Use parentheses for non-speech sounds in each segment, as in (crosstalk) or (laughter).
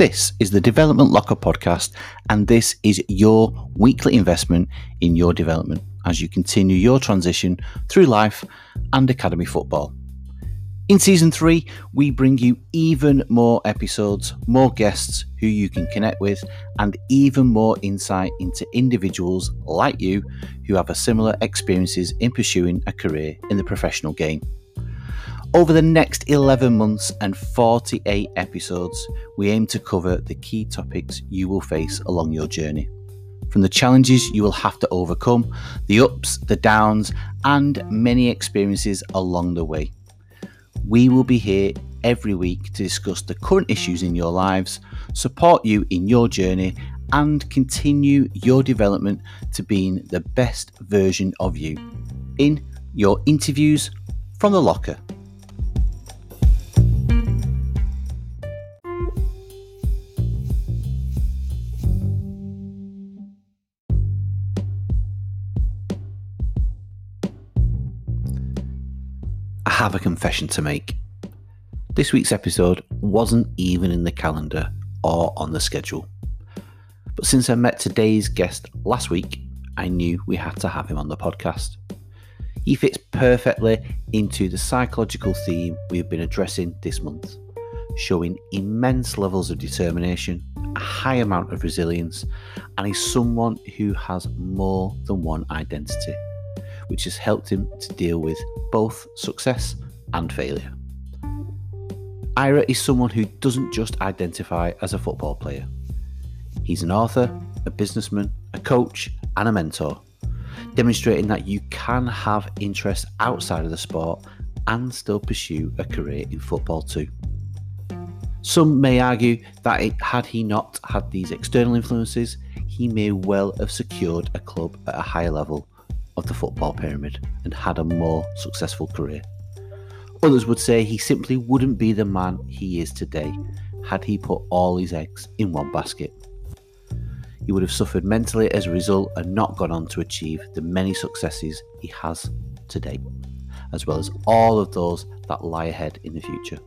This is the Development Locker podcast, and this is your weekly investment in your development as you continue your transition through life and academy football. In season three, we bring you even more episodes, more guests who you can connect with, and even more insight into individuals like you who have a similar experiences in pursuing a career in the professional game. Over the next 11 months and 48 episodes, we aim to cover the key topics you will face along your journey. From the challenges you will have to overcome, the ups, the downs, and many experiences along the way. We will be here every week to discuss the current issues in your lives, support you in your journey, and continue your development to being the best version of you in your interviews from the locker. Have a confession to make. This week's episode wasn't even in the calendar or on the schedule. But since I met today's guest last week, I knew we had to have him on the podcast. He fits perfectly into the psychological theme we've been addressing this month, showing immense levels of determination, a high amount of resilience, and is someone who has more than one identity which has helped him to deal with both success and failure. Ira is someone who doesn't just identify as a football player. He's an author, a businessman, a coach, and a mentor, demonstrating that you can have interests outside of the sport and still pursue a career in football too. Some may argue that it, had he not had these external influences, he may well have secured a club at a higher level of the football pyramid and had a more successful career. Others would say he simply wouldn't be the man he is today had he put all his eggs in one basket. He would have suffered mentally as a result and not gone on to achieve the many successes he has today, as well as all of those that lie ahead in the future.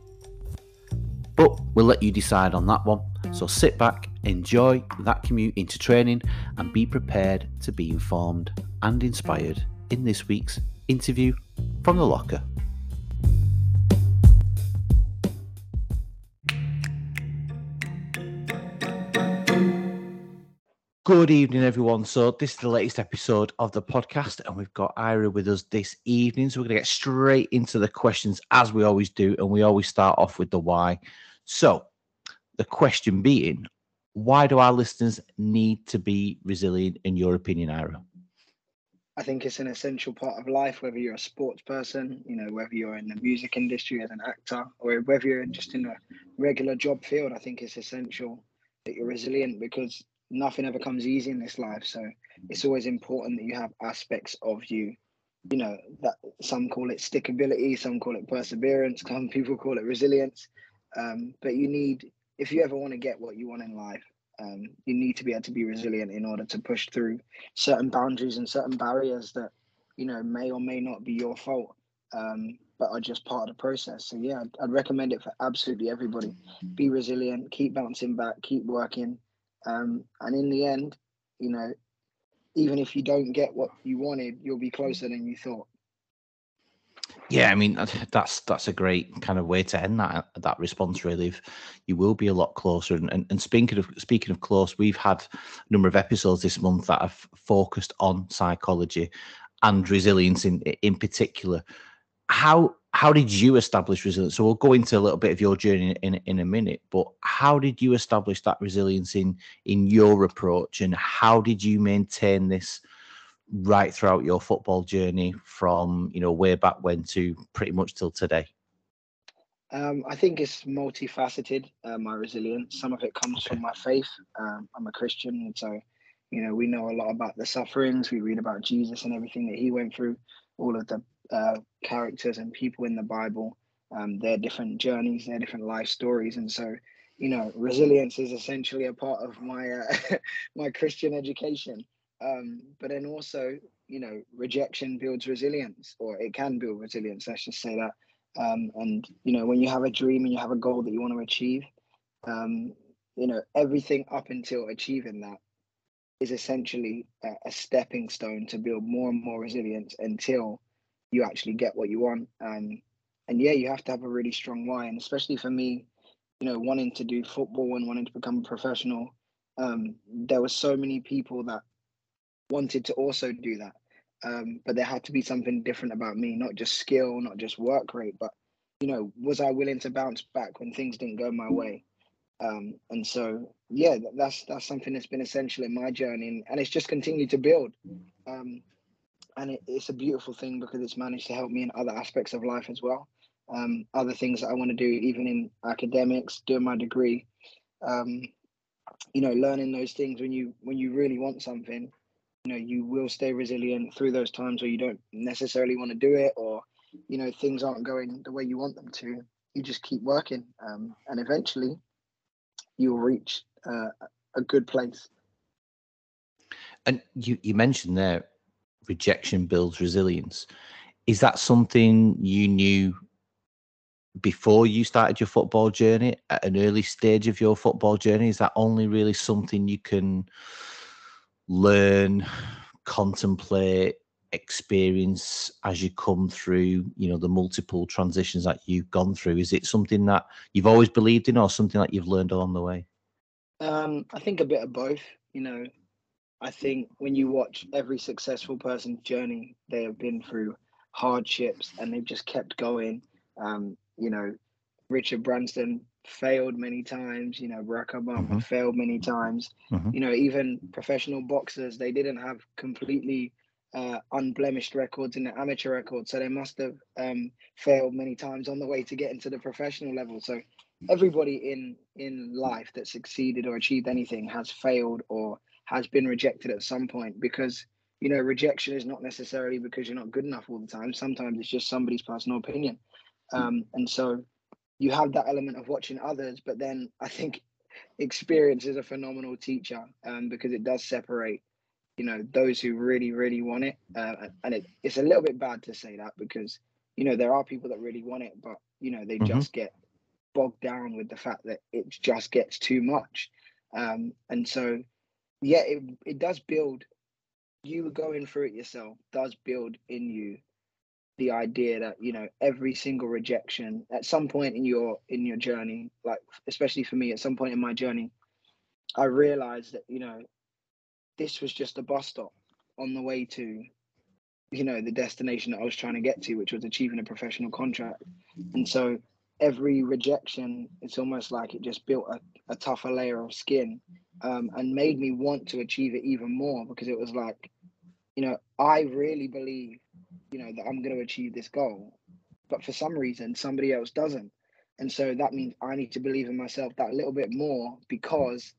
But we'll let you decide on that one. So sit back, enjoy that commute into training, and be prepared to be informed and inspired in this week's interview from the locker. Good evening, everyone. So, this is the latest episode of the podcast, and we've got Ira with us this evening. So, we're going to get straight into the questions as we always do, and we always start off with the why. So, the question being, why do our listeners need to be resilient, in your opinion, Ira? I think it's an essential part of life, whether you're a sports person, you know, whether you're in the music industry as an actor, or whether you're just in a regular job field. I think it's essential that you're resilient because nothing ever comes easy in this life. So it's always important that you have aspects of you, you know, that some call it stickability, some call it perseverance, (laughs) some people call it resilience. Um, but you need, if you ever want to get what you want in life, um, you need to be able to be resilient in order to push through certain boundaries and certain barriers that you know may or may not be your fault um, but are just part of the process. So yeah I'd, I'd, recommend it for absolutely everybody. Be resilient keep bouncing back keep working um, and in the end you know even if you don't get what you wanted you'll be closer than you thought yeah, I mean that's that's a great kind of way to end that that response. Really, if you will be a lot closer. And, and, and speaking of speaking of close, we've had a number of episodes this month that have focused on psychology and resilience in in particular. How how did you establish resilience? So we'll go into a little bit of your journey in in a minute. But how did you establish that resilience in in your approach, and how did you maintain this? Right throughout your football journey from you know way back when to pretty much till today? Um, I think it's multifaceted. Uh, my resilience. Some of it comes okay. from my faith. Um, I'm a Christian, so you know we know a lot about the sufferings. We read about Jesus and everything that he went through. All of the uh, characters and people in the Bible, um, their different journeys, their different life stories, and so you know resilience is essentially a part of my uh, (laughs) my Christian education. Um, but then also, you know, rejection builds resilience, or it can build resilience. Let's just say that. Um, and you know, when you have a dream and you have a goal that you want to achieve, um, you know, everything up until achieving that is essentially a, a stepping stone to build more and more resilience until you actually get what you want. Um, and yeah, you have to have a really strong why. And especially for me, you know, wanting to do football and wanting to become a professional, um, there were so many people that wanted to also do that. Um, but there had to be something different about me, not just skill, not just work rate, but you know, was I willing to bounce back when things didn't go my way? Um, and so, yeah, that's that's something that's been essential in my journey, and, it's just continued to build. Um, and it, it's a beautiful thing because it's managed to help me in other aspects of life as well. Um, other things that I want to do, even in academics, doing my degree. Um, you know, learning those things when you when you really want something, you know, you will stay resilient through those times where you don't necessarily want to do it, or you know, things aren't going the way you want them to. You just keep working, um, and eventually, you'll reach uh, a good place. And you you mentioned there rejection builds resilience. Is that something you knew before you started your football journey at an early stage of your football journey? Is that only really something you can learn, contemplate, experience as you come through, you know, the multiple transitions that you've gone through? Is it something that you've always believed in or something that you've learned along the way? Um, I think a bit of both. You know, I think when you watch every successful person's journey, they have been through hardships and they've just kept going. Um, you know, Richard Branson failed many times. You know, Barack Obama mm-hmm. failed many times. Mm-hmm. You know, even professional boxers, they didn't have completely uh, unblemished records in the amateur record, so they must have um, failed many times on the way to get into the professional level. So everybody in in life that succeeded or achieved anything has failed or has been rejected at some point because you know rejection is not necessarily because you're not good enough all the time sometimes it's just somebody's personal opinion um, and so you have that element of watching others but then i think experience is a phenomenal teacher um, because it does separate you know those who really really want it uh, and it, it's a little bit bad to say that because you know there are people that really want it but you know they mm-hmm. just get bogged down with the fact that it just gets too much um, and so yeah, it, it does build. You going through it yourself does build in you the idea that you know every single rejection at some point in your in your journey, like especially for me, at some point in my journey, I realized that you know this was just a bus stop on the way to you know the destination that I was trying to get to, which was achieving a professional contract. And so every rejection, it's almost like it just built a, a tougher layer of skin um, and made me want to achieve it even more because it was like, you know, I really believe, you know, that I'm going to achieve this goal, but for some reason somebody else doesn't, and so that means I need to believe in myself that little bit more because,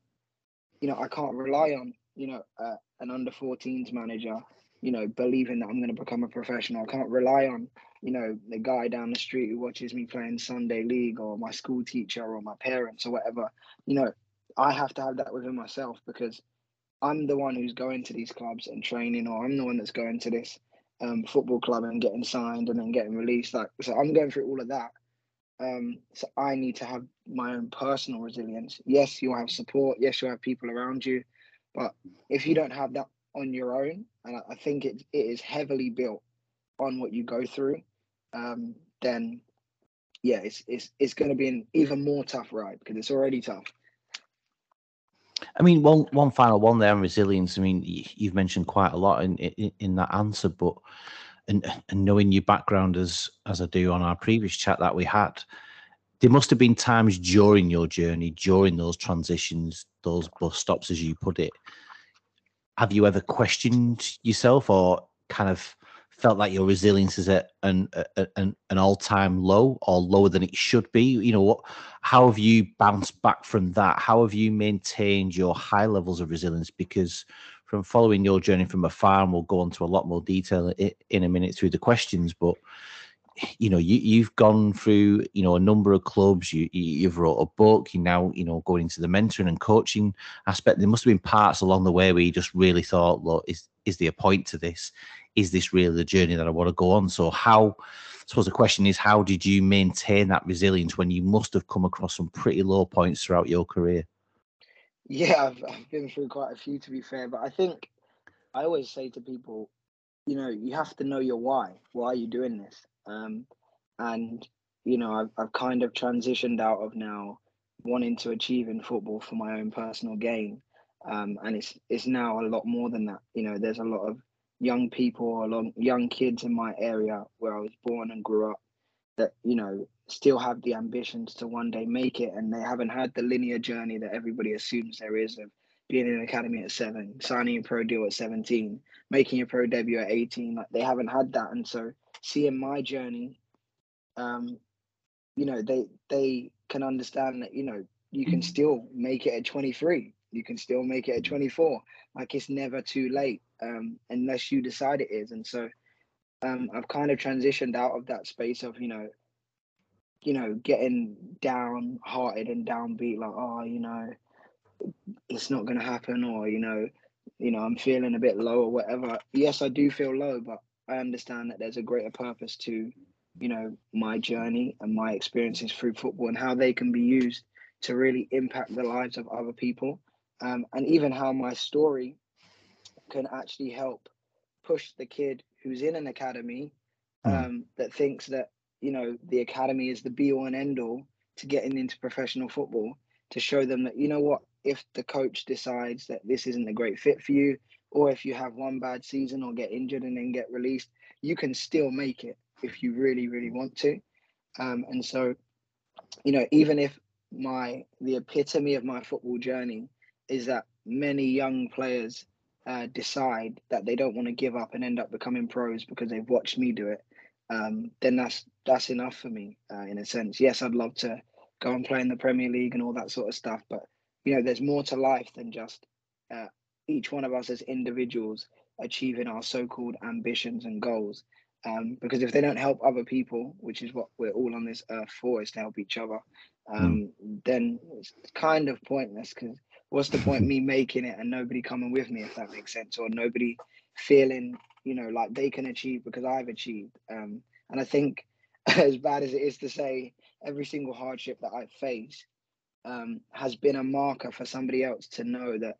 you know, I can't rely on, you know, uh, an under 14s manager, you know, believing that I'm going to become a professional. I can't rely on, you know, the guy down the street who watches me playing Sunday league or my school teacher or my parents or whatever. You know, I have to have that within myself because I'm the one who's going to these clubs and training, or I'm the one that's going to this um, football club and getting signed and then getting released. Like, so I'm going through all of that. Um, so I need to have my own personal resilience. Yes, you'll have support. Yes, you'll have people around you, but if you don't have that on your own, and I, think it it is heavily built on what you go through, um, then yeah, it's it's it's going to be an even more tough ride because it's already tough. I mean, one one final one there on resilience. I mean, you've mentioned quite a lot in in, in that answer, but and, and knowing your background as as I do on our previous chat that we had, there must have been times during your journey, during those transitions, those bus stops, as you put it. Have you ever questioned yourself, or kind of felt like your resilience is at an an, an all time low or lower than it should be? You know, what? How have you bounced back from that? How have you maintained your high levels of resilience? Because from following your journey from a farm, we'll go into a lot more detail in a minute through the questions, but you know you you've gone through you know a number of clubs you you've wrote a book you now you know going into the mentoring and coaching aspect there must have been parts along the way where you just really thought look is is there a point to this is this really the journey that I want to go on? So how I suppose the question is how did you maintain that resilience when you must have come across some pretty low points throughout your career? Yeah, I've, I've been through quite a few to be fair, but I think I always say to people, you know, you have to know your why. Why are you doing this? Um, and you know, I've I've kind of transitioned out of now wanting to achieve in football for my own personal gain, um, and it's it's now a lot more than that. You know, there's a lot of young people, a lot young kids in my area where I was born and grew up that you know still have the ambitions to one day make it and they haven't had the linear journey that everybody assumes there is of being in an academy at seven, signing a pro deal at 17, making a pro debut at 18. Like they haven't had that. And so seeing my journey, um, you know, they they can understand that, you know, you can still make it at 23. You can still make it at 24. Like it's never too late um, unless you decide it is. And so um, I've kind of transitioned out of that space of, you know, you know, getting downhearted and downbeat, like, oh, you know, it's not going to happen, or you know, you know, I'm feeling a bit low or whatever. Yes, I do feel low, but I understand that there's a greater purpose to, you know, my journey and my experiences through football and how they can be used to really impact the lives of other people, um, and even how my story can actually help push the kid who's in an academy hmm. um, mm. that thinks that you know the academy is the be all and end all to getting into professional football to show them that you know what if the coach decides that this isn't a great fit for you or if you have one bad season or get injured and then get released you can still make it if you really really want to um, and so you know even if my the epitome of my football journey is that many young players uh, decide that they don't want to give up and end up becoming pros because they've watched me do it um, then that's that's enough for me uh, in a sense. Yes, I'd love to go and play in the Premier League and all that sort of stuff, but you know, there's more to life than just uh, each one of us as individuals achieving our so-called ambitions and goals. Um, because if they don't help other people, which is what we're all on this earth for, is to help each other, um, mm. then it's kind of pointless. Because what's the point me making it and nobody coming with me, if that makes sense, or nobody feeling you know, like they can achieve because I've achieved. Um, and I think, (laughs) as bad as it is to say, every single hardship that I face um, has been a marker for somebody else to know that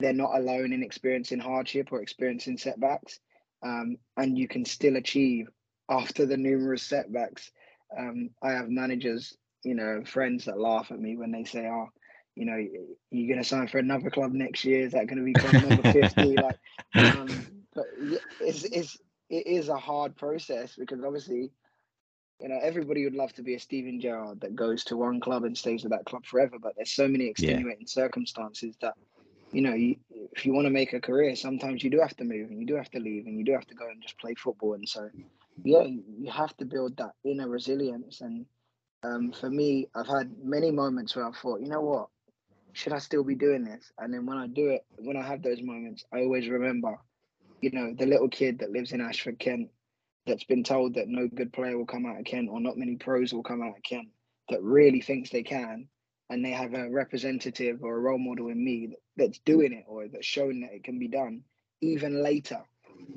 they're not alone in experiencing hardship or experiencing setbacks. Um, and you can still achieve after the numerous setbacks. Um, I have managers, you know, friends that laugh at me when they say, "Oh, you know, you're going to sign for another club next year. Is that going to be club number 50? (laughs) like, um, but it's, it's it is a hard process because obviously you know everybody would love to be a Steven Gerrard that goes to one club and stays with that club forever but there's so many extenuating yeah. circumstances that you know you, if you want to make a career sometimes you do have to move and you do have to leave and you do have to go and just play football and so yeah you have to build that inner resilience and um, for me I've had many moments where I thought you know what should I still be doing this and then when I do it when I have those moments I always remember you know, the little kid that lives in Ashford, Kent, that's been told that no good player will come out of Kent or not many pros will come out of Kent, that really thinks they can, and they have a representative or a role model in me that's doing it or that's showing that it can be done even later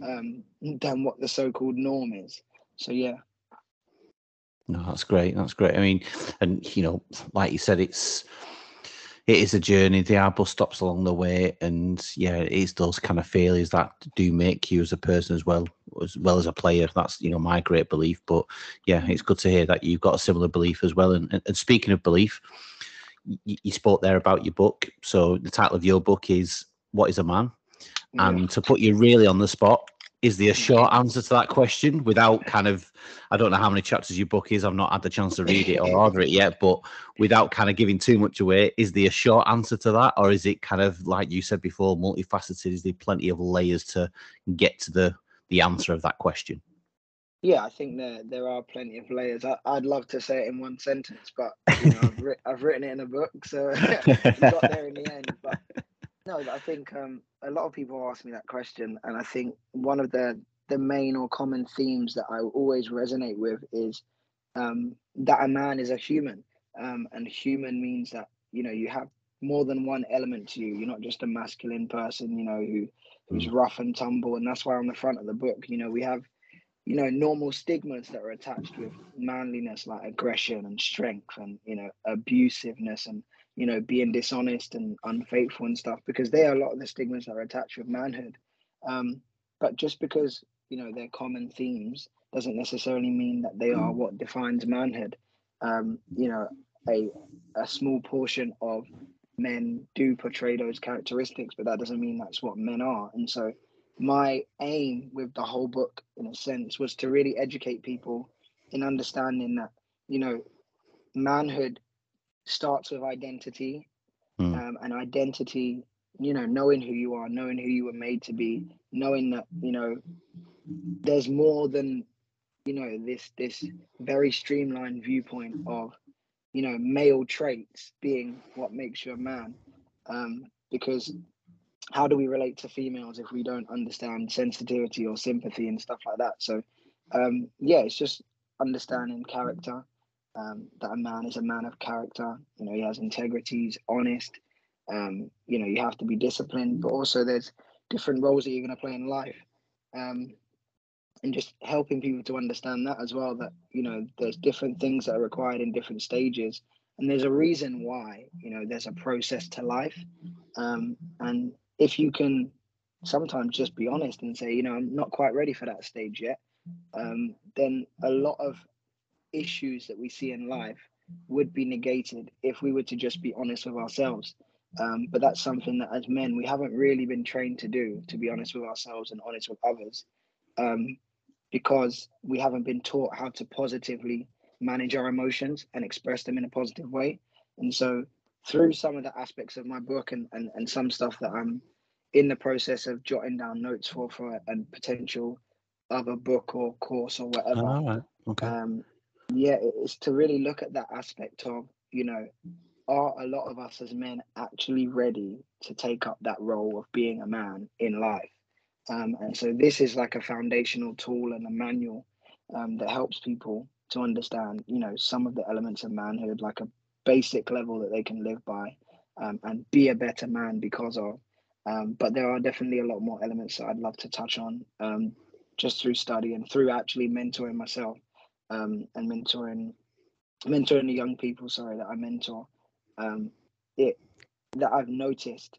um, than what the so-called norm is. So yeah. No, that's great. That's great. I mean, and you know, like you said, it's it is a journey. There are bus stops along the way, and yeah, it's those kind of failures that do make you as a person as well as well as a player. That's you know my great belief. But yeah, it's good to hear that you've got a similar belief as well. And, and, speaking of belief, you, you, spoke there about your book. So the title of your book is "What Is a Man," yeah. and to put you really on the spot, is the a short answer to that question without kind of I don't know how many chapters your book is. I've not had the chance to read it or order it yet, but without kind of giving too much away, is there a short answer to that, or is it kind of like you said before, multifaceted? Is there plenty of layers to get to the the answer of that question? Yeah, I think there there are plenty of layers. I, would love to say it in one sentence, but you know, I've, ri- I've written it in a book, so (laughs) got there in the end. But no, I think um, a lot of people ask me that question, and I think one of the the main or common themes that I always resonate with is um, that a man is a human, um, and human means that you know you have more than one element to you. You're not just a masculine person, you know, who who's mm. rough and tumble, and that's why on the front of the book, you know, we have you know normal stigmas that are attached with manliness like aggression and strength and you know abusiveness and you know, being dishonest and unfaithful and stuff, because they are a lot of the stigmas that are attached with manhood. Um, but just because you know they're common themes doesn't necessarily mean that they are what defines manhood. Um, you know, a a small portion of men do portray those characteristics, but that doesn't mean that's what men are. And so, my aim with the whole book, in a sense, was to really educate people in understanding that you know, manhood starts with identity, mm. um, and identity, you know, knowing who you are, knowing who you were made to be, knowing that you know, there's more than you know this this very streamlined viewpoint of you know male traits being what makes you a man um, because how do we relate to females if we don't understand sensitivity or sympathy and stuff like that so um, yeah it's just understanding character um, that a man is a man of character. You know he has integrity he's honest. Um, you know you have to be disciplined but also there's different roles that you're going to play in life. Um, and just helping people to understand that as well that you know there's different things that are required in different stages. And there's a reason why you know there's a process to life. Um, and if you can sometimes just be honest and say you know i'm not quite ready for that stage yet um, then a lot of issues that we see in life would be negated if we were to just be honest with ourselves um, but that's something that as men we haven't really been trained to do to be honest with ourselves and honest with others um, because we haven't been taught how to positively manage our emotions and express them in a positive way. And so through some of the aspects of my book and, and, and some stuff that I'm in the process of jotting down notes for for a, potential other book or course or whatever. Right. Okay. Um, yeah, it's to really look at that aspect of, you know, are a lot of us as men actually ready to take up that role of being a man in life? Um, and so this is like a foundational tool and a manual um, that helps people to understand, you know, some of the elements of manhood, like a basic level that they can live by um, and be a better man because of. Um, but there are definitely a lot more elements that I'd love to touch on um, just through study and through actually mentoring myself um, and mentoring mentoring the young people. Sorry that I mentor. it that I've noticed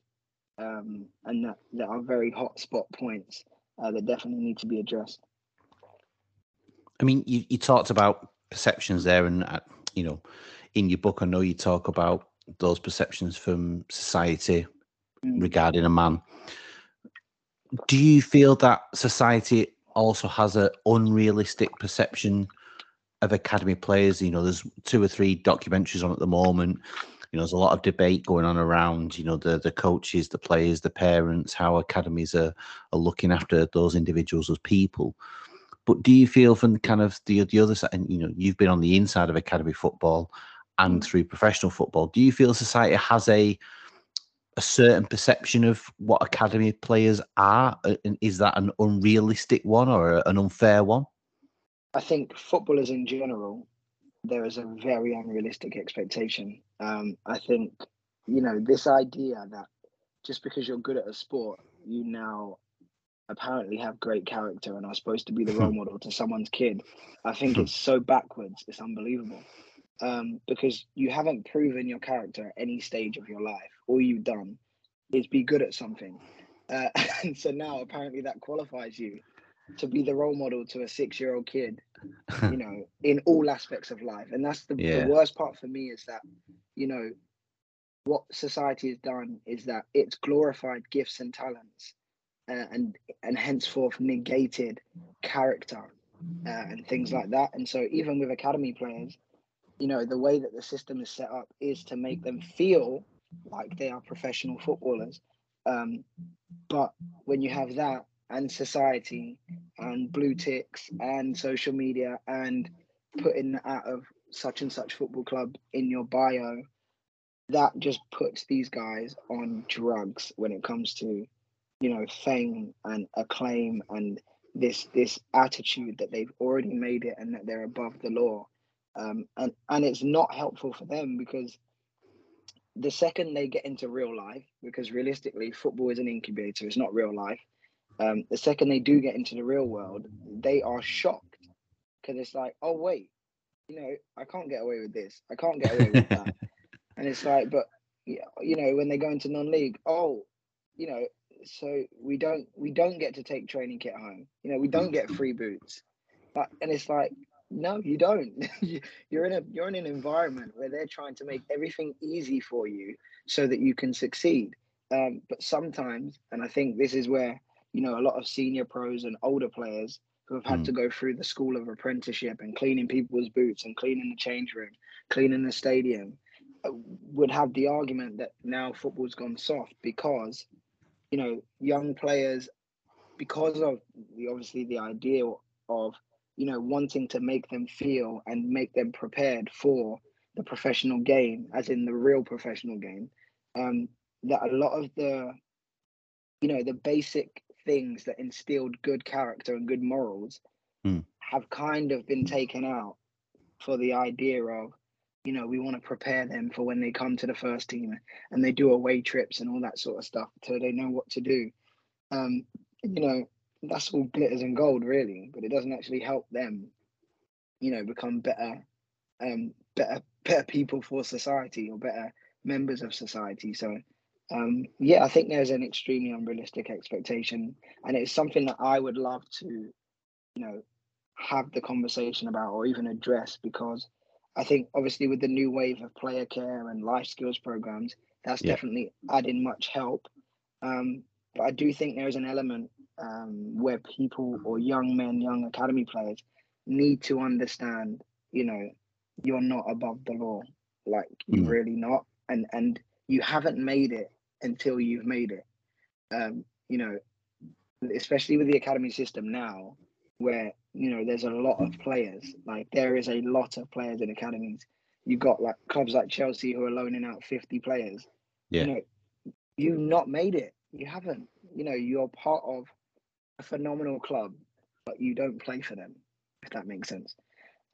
um, and that, that are very hot spot points uh, that definitely need to be addressed. I mean, you, you talked about perceptions there, and uh, you know, in your book, I know you talk about those perceptions from society mm. regarding a man. Do you feel that society also has an unrealistic perception of academy players? You know, there's two or three documentaries on at the moment you know, there's a lot of debate going on around, you know, the the coaches, the players, the parents, how academies are are looking after those individuals as people. But do you feel from kind of the the other side, and you know, you've been on the inside of academy football and mm. through professional football, do you feel society has a a certain perception of what academy players are? And is that an unrealistic one or an unfair one? I think footballers in general there is a very unrealistic expectation. Um, I think, you know, this idea that just because you're good at a sport, you now apparently have great character and are supposed to be the (laughs) role model to someone's kid. I think it's so backwards. It's unbelievable. Um, because you haven't proven your character at any stage of your life. All you've done is be good at something. Uh, (laughs) and so now apparently that qualifies you to be the role model to a six year old kid, you (laughs) know, in all aspects of life. And that's the, yeah. the worst part for me is that, you know, what society has done is that it's glorified gifts and talents uh, and and henceforth negated character uh, and things like that. And so even with academy players, you know, the way that the system is set up is to make them feel like they are professional footballers. Um, but when you have that, and society and blue ticks and social media and putting out of such and such football club in your bio that just puts these guys on drugs when it comes to you know fame and acclaim and this this attitude that they've already made it and that they're above the law. Um, and and it's not helpful for them because the second they get into real life because realistically football is an incubator it's not real life um, the second they do get into the real world, they are shocked because it's like, oh wait, you know, I can't get away with this. I can't get away with that. (laughs) and it's like, but you know, when they go into non-league, oh, you know, so we don't we don't get to take training kit home. You know, we don't get free boots. But, and it's like, no, you don't. (laughs) you're in a you're in an environment where they're trying to make everything easy for you so that you can succeed. Um, but sometimes, and I think this is where you know a lot of senior pros and older players who have had mm. to go through the school of apprenticeship and cleaning people's boots and cleaning the change room, cleaning the stadium, uh, would have the argument that now football's gone soft because you know young players because of the obviously the idea of you know wanting to make them feel and make them prepared for the professional game as in the real professional game um that a lot of the you know the basic things that instilled good character and good morals mm. have kind of been taken out for the idea of you know we want to prepare them for when they come to the first team and they do away trips and all that sort of stuff so they know what to do um you know that's all glitters and gold really but it doesn't actually help them you know become better um better better people for society or better members of society so um, yeah, I think there's an extremely unrealistic expectation, and it's something that I would love to, you know, have the conversation about or even address because I think obviously with the new wave of player care and life skills programs, that's yeah. definitely adding much help. Um, but I do think there is an element um, where people or young men, young academy players need to understand, you know, you're not above the law, like you're mm. really not, and and you haven't made it until you've made it. Um, you know, especially with the academy system now, where you know there's a lot of players. Like there is a lot of players in academies. You've got like clubs like Chelsea who are loaning out 50 players. Yeah. You know, you've not made it. You haven't. You know, you're part of a phenomenal club, but you don't play for them, if that makes sense.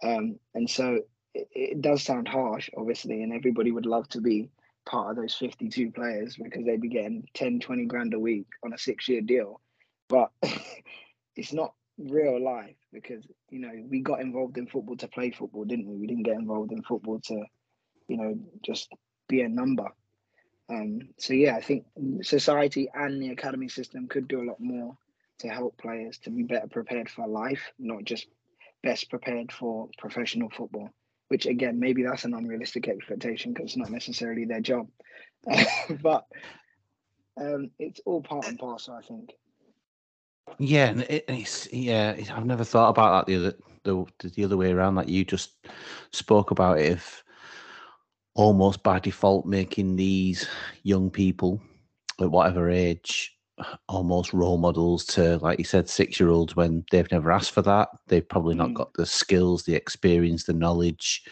Um, and so it, it does sound harsh, obviously, and everybody would love to be part of those 52 players because they'd be getting 10, 20 grand a week on a six year deal. But (laughs) it's not real life because, you know, we got involved in football to play football, didn't we? We didn't get involved in football to, you know, just be a number. Um, so, yeah, I think society and the academy system could do a lot more to help players to be better prepared for life, not just best prepared for professional football which again maybe that's an unrealistic expectation because it's not necessarily their job. (laughs) But um, it's all part and parcel i think. Yeah and it, it's yeah i've never thought about that the other the, the other way around that you just spoke about it if almost by default making these young people at whatever age almost role models to, like you said, six year olds when they've never asked for that. They've probably not mm. got the skills, the experience, the knowledge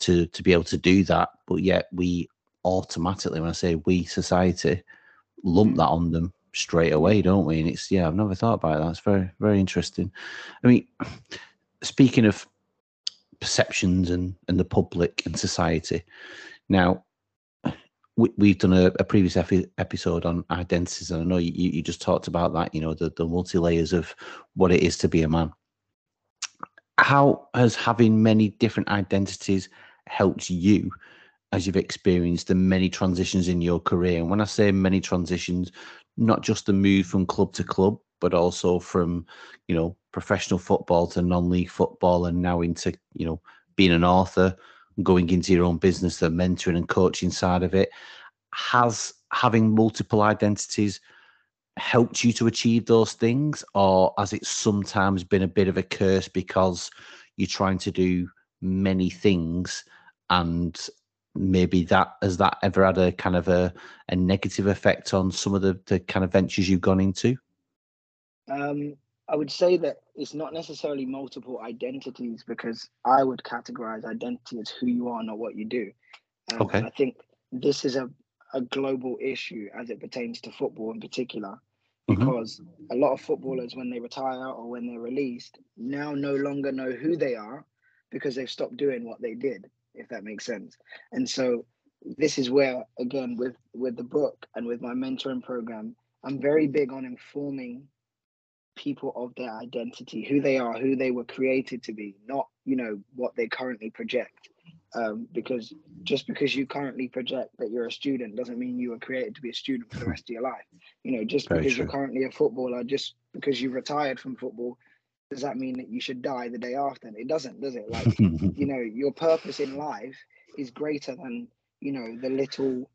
to to be able to do that. But yet we automatically, when I say we society, lump mm. that on them straight away, don't we? And it's yeah, I've never thought about that. It's very very interesting. I mean, (sighs) speaking of perceptions and and the public and society, now we, have done a, a previous epi- episode on identities, and I know you, you just talked about that. You know, the the multi layers of what it is to be a man. How has having many different identities helped you as you've experienced the many transitions in your career? And when I say many transitions, not just the move from club to club, but also from you know professional football to non-league football, and now into you know being an author going into your own business, the mentoring and coaching side of it. Has having multiple identities helped you to achieve those things, or has it sometimes been a bit of a curse because you're trying to do many things and maybe that has that ever had a kind of a, a negative effect on some of the, the kind of ventures you've gone into? Um, I would say that it's not necessarily multiple identities because I would categorize identity as who you are, not what you do. Um, okay. I think this is a, a global issue as it pertains to football in particular, mm-hmm. because mm-hmm. a lot of footballers, when they retire or when they're released, now no longer know who they are because they've stopped doing what they did, if that makes sense. And so this is where, again, with with the book and with my mentoring program, I'm very big on informing people of their identity, who they are, who they were created to be, not, you know, what they currently project. Um, because just because you currently project that you're a student doesn't mean you were created to be a student for the rest of your life. You know, just Very because true. you're currently a footballer, just because you retired from football, does that mean that you should die the day after? It doesn't, does it? Like, (laughs) you know, your purpose in life is greater than, you know, the little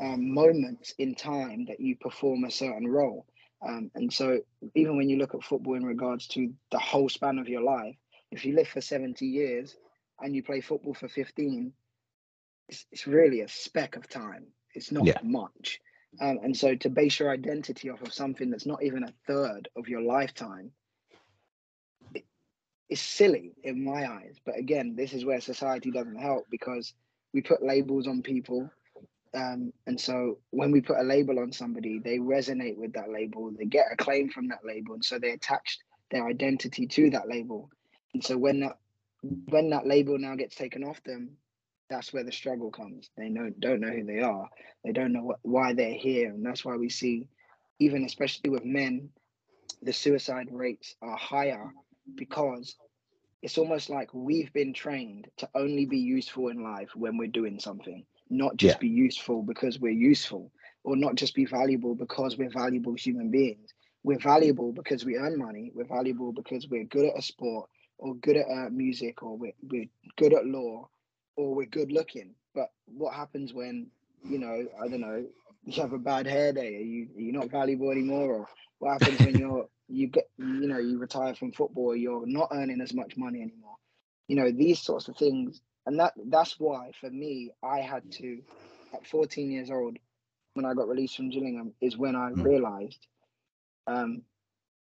um, moments in time that you perform a certain role. Um, and so, even when you look at football in regards to the whole span of your life, if you live for 70 years and you play football for 15, it's, it's really a speck of time. It's not Yeah. much. Um, and so, to base your identity off of something that's not even a third of your lifetime, it, it's silly in my eyes. But again, this is where society doesn't help because we put labels on people um, and so when we put a label on somebody, they resonate with that label, they get a claim from that label, and so they attach their identity to that label. And so when that when that label now gets taken off them, that's where the struggle comes. They know don't know who they are. They don't know what, why they're here, and that's why we see, even especially with men, the suicide rates are higher because it's almost like we've been trained to only be useful in life when we're doing something not just Yeah. be useful because we're useful or not just be valuable because we're valuable human beings. We're valuable because we earn money. We're valuable because we're good at a sport or good at uh, music or we're, we're good at law or we're good looking. But what happens when you know i don't know (laughs) you have a bad hair day? Are you are you not valuable anymore? Or what happens when you're (laughs) you get you know you retire from football you're not earning as much money anymore? You know these sorts of things and that that's why for me i had to at 14 years old when i got released from gillingham is when i Mm. realized um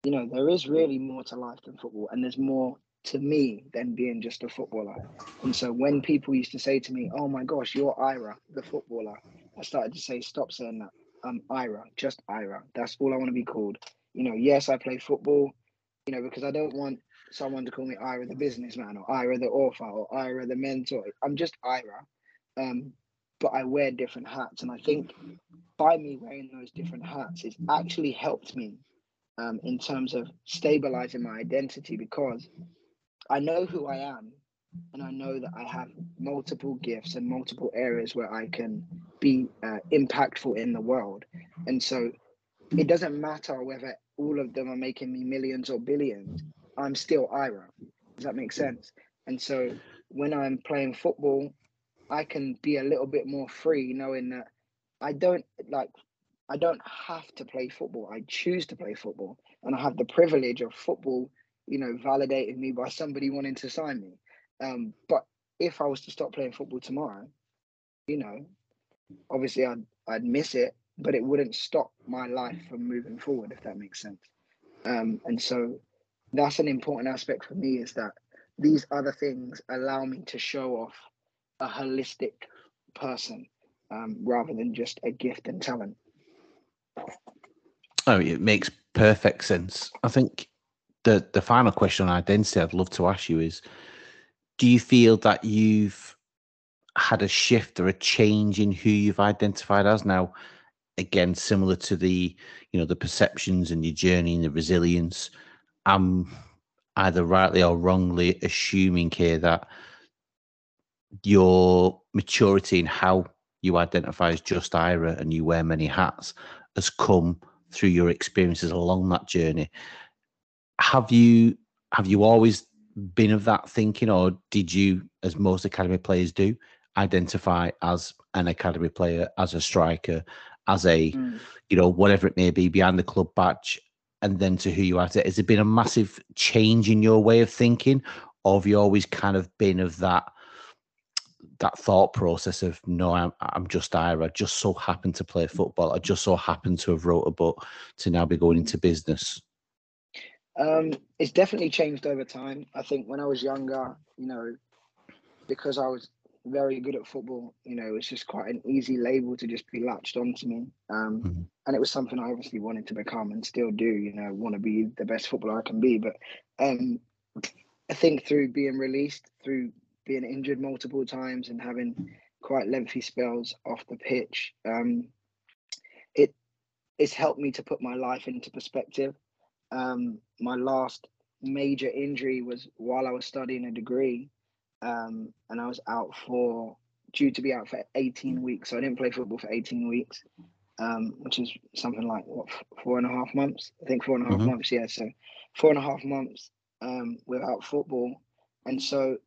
you know there is really more to life than football and there's more to me than being just a footballer. And so when people used to say to me oh my gosh you're ira the footballer i started to say stop saying that. I'm ira just ira. That's all i want to be called. You know yes i play football you know because i don't want someone to call me Ira the businessman or Ira the author or Ira the mentor. I'm just Ira. Um, but I wear different hats. And I think by me wearing those different hats, it's actually helped me um, in terms of stabilizing my identity because I know who I am and I know that I have multiple gifts and multiple areas where I can be uh, impactful in the world. And so it doesn't matter whether all of them are making me millions or billions. I'm still Ira. Does that make sense? And so when I'm playing football, I can be a little bit more free, knowing that I don't like I don't have to play football. I choose to play football, and I have the privilege of football, you know, validating me by somebody wanting to sign me. Um, but if I was to stop playing football tomorrow, you know, obviously I'd I'd miss it, but it wouldn't stop my life from moving forward, if that makes sense. Um, and so that's an important aspect for me is that these other things allow me to show off a holistic person um, rather than just a gift and talent. Oh, it makes perfect sense. I think the the final question on identity I'd love to ask you is: Do you feel that you've had a shift or a change in who you've identified as now? Again, similar to the you know the perceptions and your journey and the resilience. I'm either rightly or wrongly assuming here that your maturity in how you identify as just Ira and you wear many hats has come through your experiences along that journey. Have you have you always been of that thinking, or did you, as most academy players do, identify as an academy player, as a striker, as a Mm. you know whatever it may be behind the club badge, and then to who you are today? Has there been a massive change in your way of thinking, or have you always kind of been of that? that thought process of no, I'm I'm just Ira. I just so happened to play football. I just so happened to have wrote a book to now be going into business. Um, it's definitely changed over time. I think when I was younger, you know, because I was very good at football, you know, it's just quite an easy label to just be latched onto me. Um, Mhm. and it was something I obviously wanted to become and still do, you know, want to be the best footballer I can be. But um, I think through being released, through being injured multiple times and having quite lengthy spells off the pitch, um, it it's helped me to put my life into perspective. Um, my last major injury was while I was studying a degree, um, and I was out for due to be out for 18 weeks. So I didn't play football for 18 weeks, um, which is something like what four and a half months. I think four and a half Mhm. months. Yeah, so four and a half months um, without football, and so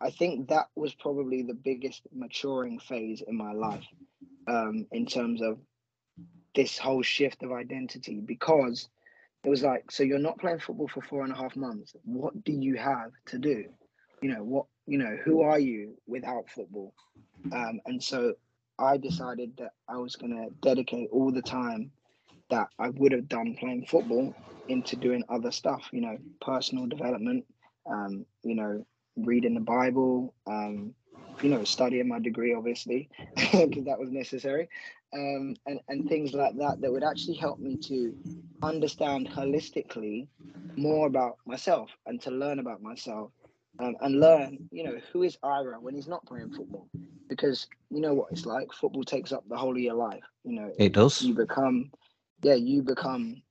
I think that was probably the biggest maturing phase in my life um, in terms of this whole shift of identity because it was like so you're not playing football for four and a half months what do you have to do you know what you know who are you without football? Um, and so i decided that i was going to dedicate all the time that i would have done playing football into doing other stuff you know personal development um, you know reading the bible um, you know studying my degree obviously (laughs) because that was necessary um, and, and things like that that would actually help me to understand holistically more about myself and to learn about myself um, and learn, you know, who is Ira when he's not playing football? Because you know what it's like. Football takes up the whole of your life. You know, It does. you become, yeah, you become,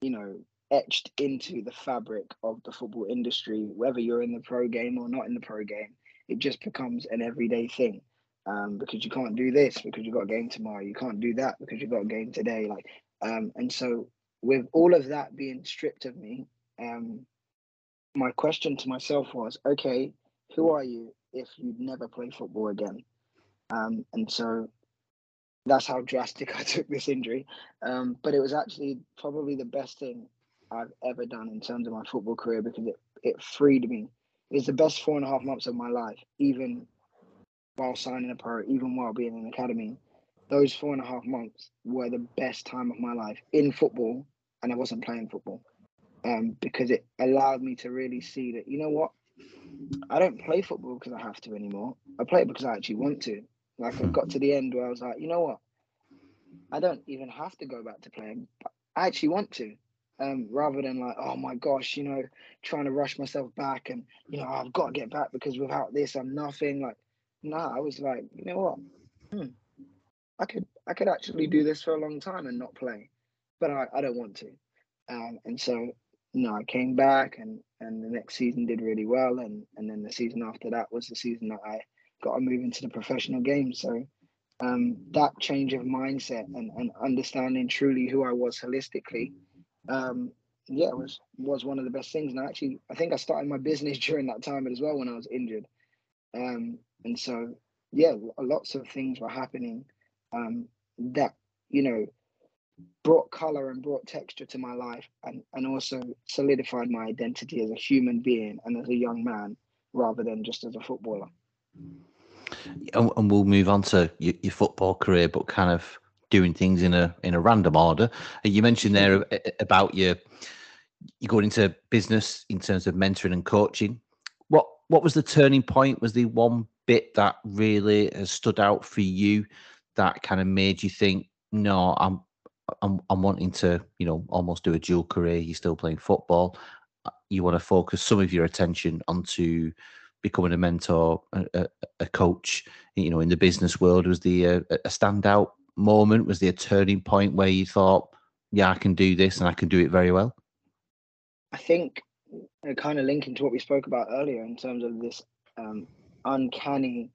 you know, etched into the fabric of the football industry, whether you're in the pro game or not in the pro game. It just becomes an everyday thing um, because you can't do this because you've got a game tomorrow. You can't do that because you've got a game today. Like, um, and so with all of that being stripped of me, um, my question to myself was, okay, who are you if you'd never play football again? Um, and so that's how drastic (laughs) I took this injury. Um, but it was actually probably the best thing I've ever done in terms of my football career because it, it freed me. It was the best four and a half months of my life, even while signing a pro, even while being in the academy. Those four and a half months were the best time of my life in football, and I wasn't playing football um, because it allowed me to really see that, you know what? I don't play football because I have to anymore. I play it because I actually want to. Like, I got to the end where I was like, you know what? I don't even have to go back to playing. I actually want to. Um, rather than like, oh my gosh, you know, trying to rush myself back and you know, I've got to get back because without this, I'm nothing. Like, nah, I was like, you know what? Hmm, I could, I could actually do this for a long time and not play, but I, I don't want to. Um, and so, you know, I came back and and the next season did really well, and and then the season after that was the season that I got to move into the professional game. So um, that change of mindset and, and understanding truly who I was holistically, um, yeah, was was one of the best things. And I actually, I think I started my business (laughs) during that time as well when I was injured. Um, and so, yeah, lots of things were happening um, that you know brought color and brought texture to my life, and and also solidified my identity as a human being and as a young man, rather than just as a footballer. and, we'll move on to your, your football career, but kind of doing things in a in a random order. You mentioned there about your you going into business in terms of mentoring and coaching. What what was the turning point? Was the one bit that really has stood out for you that kind of made you think, no, I'm I'm I'm wanting to, you know, almost do a dual career. You're still playing football. uh, You want to focus some of your attention onto becoming a mentor, a, a, coach. You know, in the business world, was the uh, a standout moment? Was there a turning point where you thought, yeah, I can do this and I can do it very well? I think uh, kind of linking to what we spoke about earlier in terms of this um, uncanny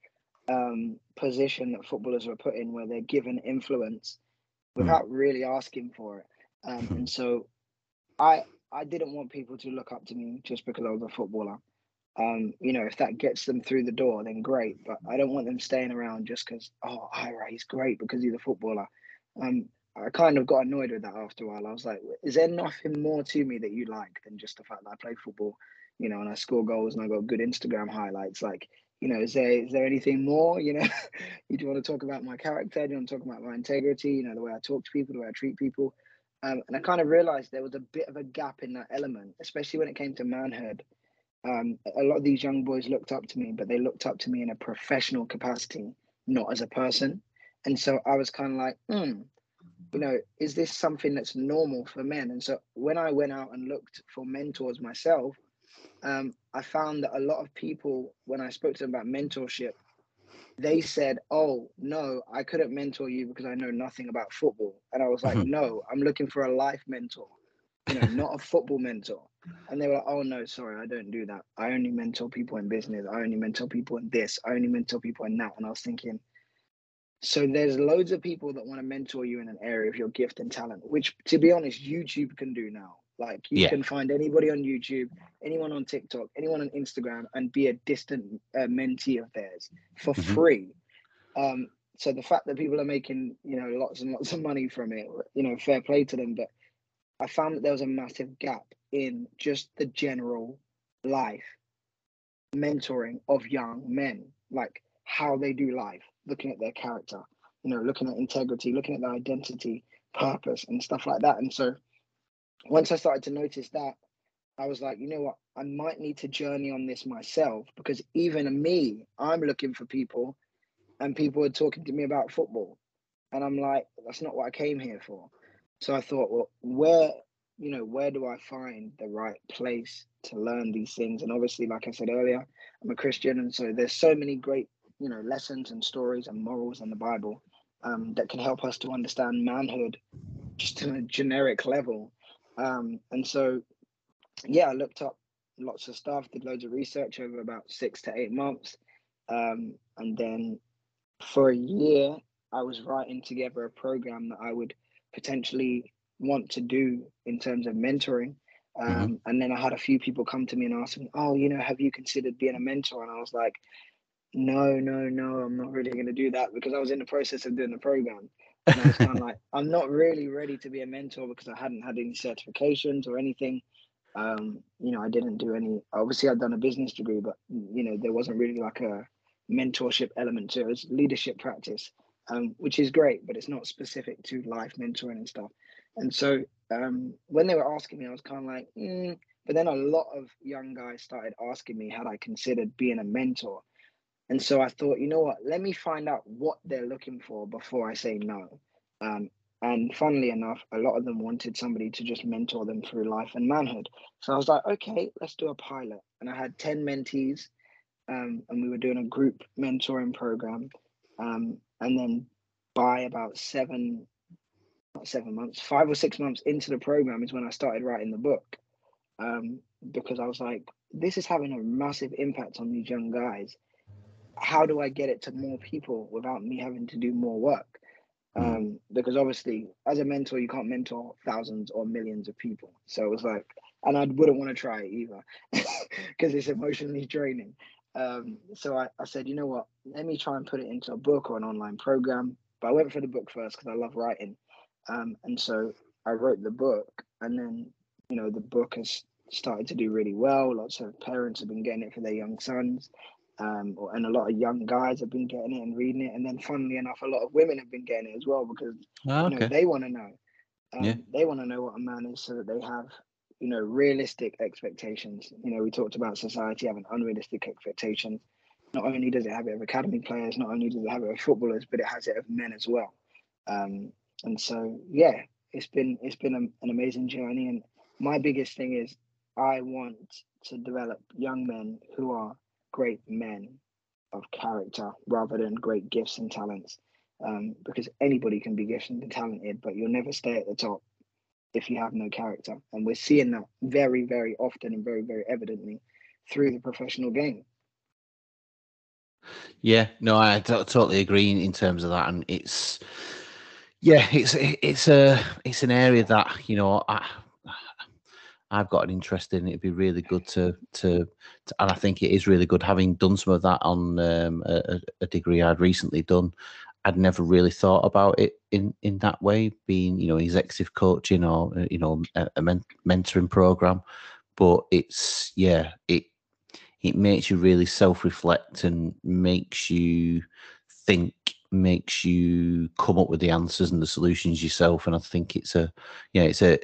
um, position that footballers were put in where they're given influence without really asking for it. Um, and so I I didn't want people to look up to me just because I was a footballer. Um, you know, if that gets them through the door, then great. But I don't want them staying around just because, oh, Ira, he's great because he's a footballer. Um, I kind of got annoyed with that after a while. I was like, is there nothing more to me that you like than just the fact that I play football, you know, and I score goals and I got good Instagram highlights? Like, you know, is there is there anything more? You know, (laughs) you do want to talk about my character? Do you want to talk about my integrity? You know, the way I talk to people, the way I treat people. Um, and I kind of realized there was a bit of a gap in that element, especially when it came to manhood. Um, a lot of these young boys looked up to me, but they looked up to me in a professional capacity, not as a person. And so I was kind of like, hmm, you know, is this something that's normal for men? And so when I went out and looked for mentors myself, um, I found that a lot of people, when I spoke to them about mentorship, they said, "Oh no, I couldn't mentor you because I know nothing about football." And I was like, "No, I'm looking for a life mentor, you know, not a football mentor." And they were like, oh no, sorry, I don't do that. I only mentor people in business. I only mentor people in this. I only mentor people in that. And I was thinking, so there's loads of people that want to mentor you in an area of your gift and talent, which to be honest, YouTube can do now. Like you yeah. can find anybody on YouTube, anyone on TikTok, anyone on Instagram, and be a distant uh, mentee of theirs for mm-hmm. free. Um, so the fact that people are making you know lots and lots of money from it, you know, fair play to them. But I found that there was a massive gap in just the general life mentoring of young men, like how they do life, looking at their character, you know, looking at integrity, looking at their identity, purpose, and stuff like that. And so once I started to notice that, I was like, you know what, I might need to journey on this myself because even me, I'm looking for people and people are talking to me about football. And I'm like, that's not what I came here for. So I thought, well, where, you know, where do I find the right place to learn these things? And obviously, like I said earlier, I'm a Christian. And so there's so many great, you know, lessons and stories and morals in the Bible um, that can help us to understand manhood just on a generic level um, and so, yeah, I looked up lots of stuff, did loads of research over about six to eight months. Um, and then for a year, I was writing together a program that I would potentially want to do in terms of mentoring. Um, mm-hmm. And then I had a few people come to me and ask me, "Oh, you know, have you considered being a mentor?" And I was like, "No, no, no, I'm not really going to do that because I was in the process of doing the program." And I was kind of (laughs) like, I'm not really ready to be a mentor because I hadn't had any certifications or anything. Um, you know, I didn't do any. Obviously, I'd done a business degree, but you know, there wasn't really like a mentorship element to it. It was leadership practice, um, which is great, but it's not specific to life mentoring and stuff. And so, um, when they were asking me, I was kind of like, mm. but then a lot of young guys started asking me had I considered being a mentor. And so I thought, you know what, let me find out what they're looking for before I say no. Um, and funnily enough, a lot of them wanted somebody to just mentor them through life and manhood. So I was like, okay, let's do a pilot. And I had 10 mentees, um, and we were doing a group mentoring program. Um, and then by about seven, not seven months, five or six months into the program is when I started writing the book. Um, because I was like, this is having a massive impact on these young guys how do I get it to more people without me having to do more work? Hmm. Um, because obviously, as a mentor, you can't mentor thousands or millions of people. So it was like, and I wouldn't want to try it either (laughs) because it's emotionally draining. Um, so I, I said, you know what, let me try and put it into a book or an online program. But I went for the book first because I love writing. Um, and so I wrote the book, and then, you know, the book has started to do really well. Lots of parents have been getting it for their young sons um, and a lot of young guys have been getting it and reading it, and then funnily enough, a lot of women have been getting it as well because oh, okay. you know, they want to know. Um, yeah. They want to know what a man is, so that they have you know realistic expectations. You know, we talked about society having unrealistic expectations. Not only does it have it of academy players, not only does it have it of footballers, but it has it of men as well. Um, and so, yeah, it's been it's been a, an amazing journey. And my biggest thing is I want to develop young men who are great men of character rather than great gifts and talents. Um, because anybody can be gifted and talented, but you'll never stay at the top if you have no character. And we're seeing that very, very often and very, very evidently through the professional game. Yeah, no, I t- totally agree in terms of that, and it's yeah, it's it's a it's an area that you know I, I've got an interest in. It'd be really good to, to, to and I think it is really good having done some of that on um, a, a, degree I'd recently done. I'd never really thought about it in in that way, being you know executive coaching or uh, you know a, a men- mentoring program. But it's yeah, it it makes you really self reflect and makes you think makes you come up with the answers and the solutions yourself and i think it's a yeah it's a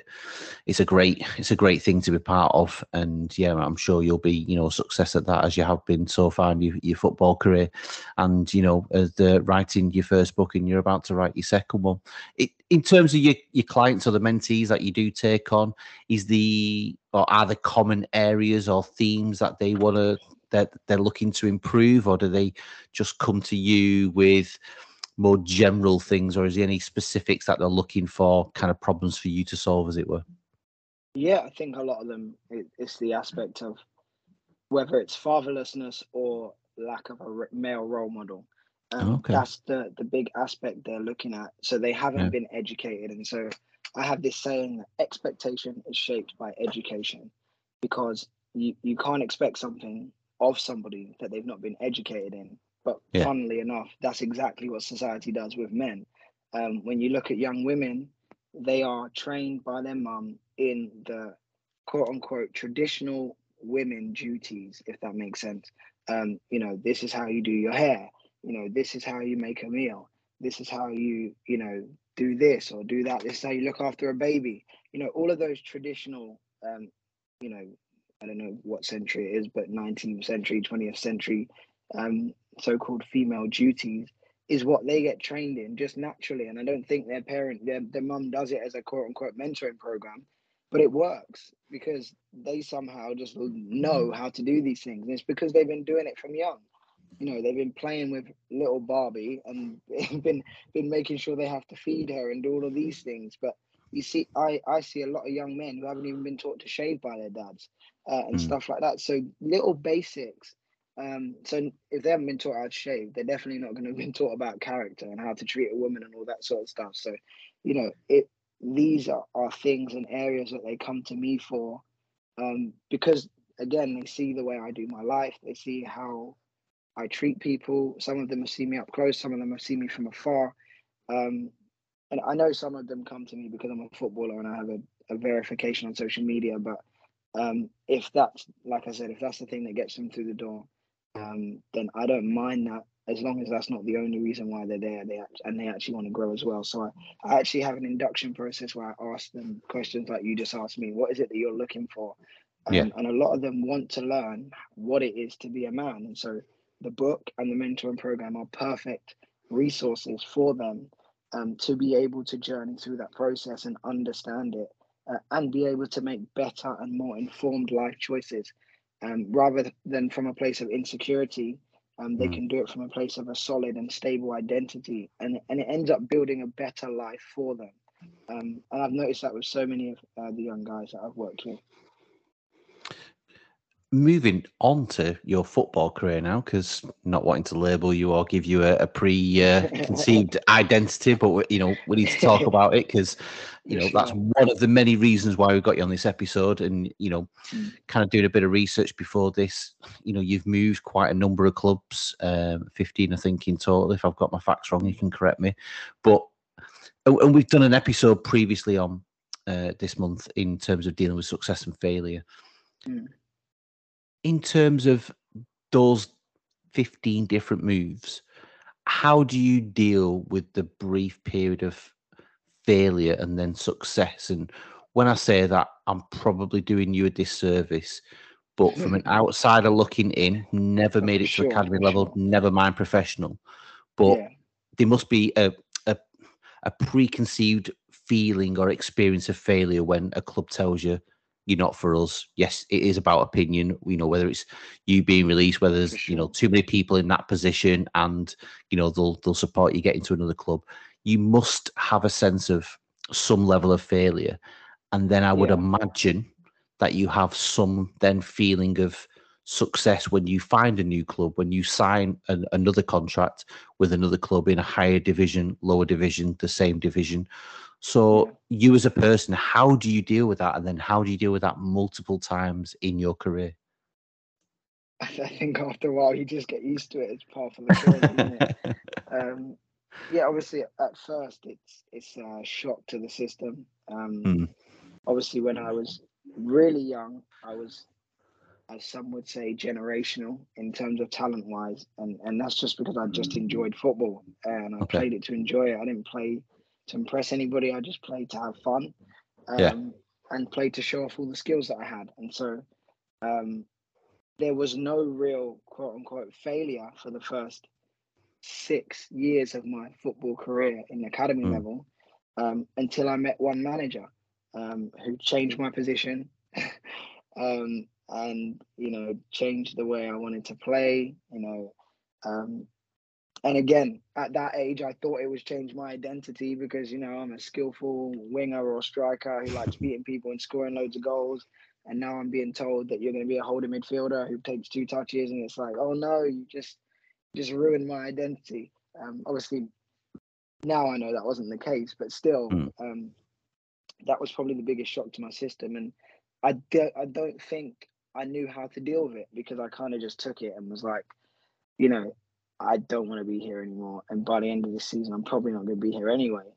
it's a great it's a great thing to be part of. And yeah i'm sure you'll be you know success at that as you have been so far in your, your football career. And you know as the writing your first book and you're about to write your second one. It, in terms of your your clients or the mentees that you do take on is the or are the common areas or themes that they want to that they're looking to improve, or do they just come to you with more general things, or is there any specifics that they're looking for, kind of problems for you to solve, as it were? Yeah, I think a lot of them it, it's the aspect of whether it's fatherlessness or lack of a male role model. Um, okay. That's the the big aspect they're looking at. So they haven't yeah. been educated, and so I have this saying that expectation is shaped by education, because you you can't expect something of somebody that they've not been educated in. But yeah. funnily enough, that's exactly what society does with men. Um, when you look at young women, they are trained by their mum in the quote unquote traditional women duties, if that makes sense. Um, you know, this is how you do your hair. You know, this is how you make a meal. This is how you, you know, do this or do that. This is how you look after a baby. You know, all of those traditional, um, you know, I don't know what century it is, but 19th century, 20th century, um, so-called female duties is what they get trained in just naturally. And I don't think their parent, their, their mum does it as a quote unquote mentoring program, but it works because they somehow just know how to do these things. And it's because they've been doing it from young. You know, they've been playing with little Barbie and (laughs) been been making sure they have to feed her and do all of these things. But you see, I, I see a lot of young men who haven't even been taught to shave by their dads uh, and mm. stuff like that. So little basics um, so if they haven't been taught how to shave, they're definitely not going to have been taught about character and how to treat a woman and all that sort of stuff. So, you know, it these are, are things and areas that they come to me for um, because again they see the way I do my life, they see how I treat people. Some of them have seen me up close, some of them have seen me from afar. Um, and I know some of them come to me because I'm a footballer and I have a, a verification on social media. But um, if that's like I said, if that's the thing that gets them through the door, um, then I don't mind that as long as that's not the only reason why they're there. They and they actually want to grow as well. So I, I actually have an induction process where I ask them questions like you just asked me. What is it that you're looking for? Um, yeah. And a lot of them want to learn what it is to be a man. And so the book and the mentoring program are perfect resources for them um, to be able to journey through that process and understand it uh, and be able to make better and more informed life choices um, rather than from a place of insecurity. Um, they mm. can do it from a place of a solid and stable identity, and and it ends up building a better life for them. Um, and I've noticed that with so many of uh, the young guys that I've worked with moving on to your football career now, because not wanting to label you or give you a, a pre-conceived uh, (laughs) identity, but you know we need to talk about it because you know that's one of the many reasons why we got you on this episode. And you know, mm. kind of doing a bit of research before this, you know, you've moved quite a number of clubs, um, fifteen, I think, in total. If I've got my facts wrong, you can correct me. But and we've done an episode previously on uh, this month in terms of dealing with success and failure. Mm in terms of those 15 different moves, how do you deal with the brief period of failure and then success? And when I say that, I'm probably doing you a disservice. But from an (laughs) outsider looking in, never made it to academy level, sure. never mind professional. But yeah. there must be a, a a preconceived feeling or experience of failure when a club tells you you're not for us. Yes, it is about opinion. You know, whether it's you being released, whether there's you know too many people in that position, and you know they'll they'll support you getting to another club. You must have a sense of some level of failure, and then I would yeah. imagine that you have some then feeling of success when you find a new club, when you sign an, another contract with another club in a higher division, lower division, the same division. So, you as a person, how do you deal with that? And then how do you deal with that multiple times in your career? (laughs) I think after a while, you just get used to it. It's part of the journey, (laughs) um, yeah, obviously, at first, it's it's a shock to the system. Um, mm. Obviously, when I was really young, I was, as some would say, generational in terms of talent wise, and and that's just because I just enjoyed football and I okay. played it to enjoy it. I didn't play to impress anybody. I just played to have fun, um, yeah. and played to show off all the skills that I had. And so, um, there was no real quote unquote failure for the first six years of my football career in academy mm. level um, until I met one manager um, who changed my position. (laughs) um, and you know changed the way I wanted to play. You know, um, and again, at that age, I thought it was change my identity because you know I'm a skillful winger or striker who likes beating people and scoring loads of goals. And now I'm being told that you're going to be a holding midfielder who takes two touches, and it's like, oh no, you just just ruined my identity. Um, obviously, now I know that wasn't the case, but still, mm. um, that was probably the biggest shock to my system. And I, de- I don't think I knew how to deal with it because I kind of just took it and was like, you know, I don't want to be here anymore. And by the end of the season, I'm probably not going to be here anyway.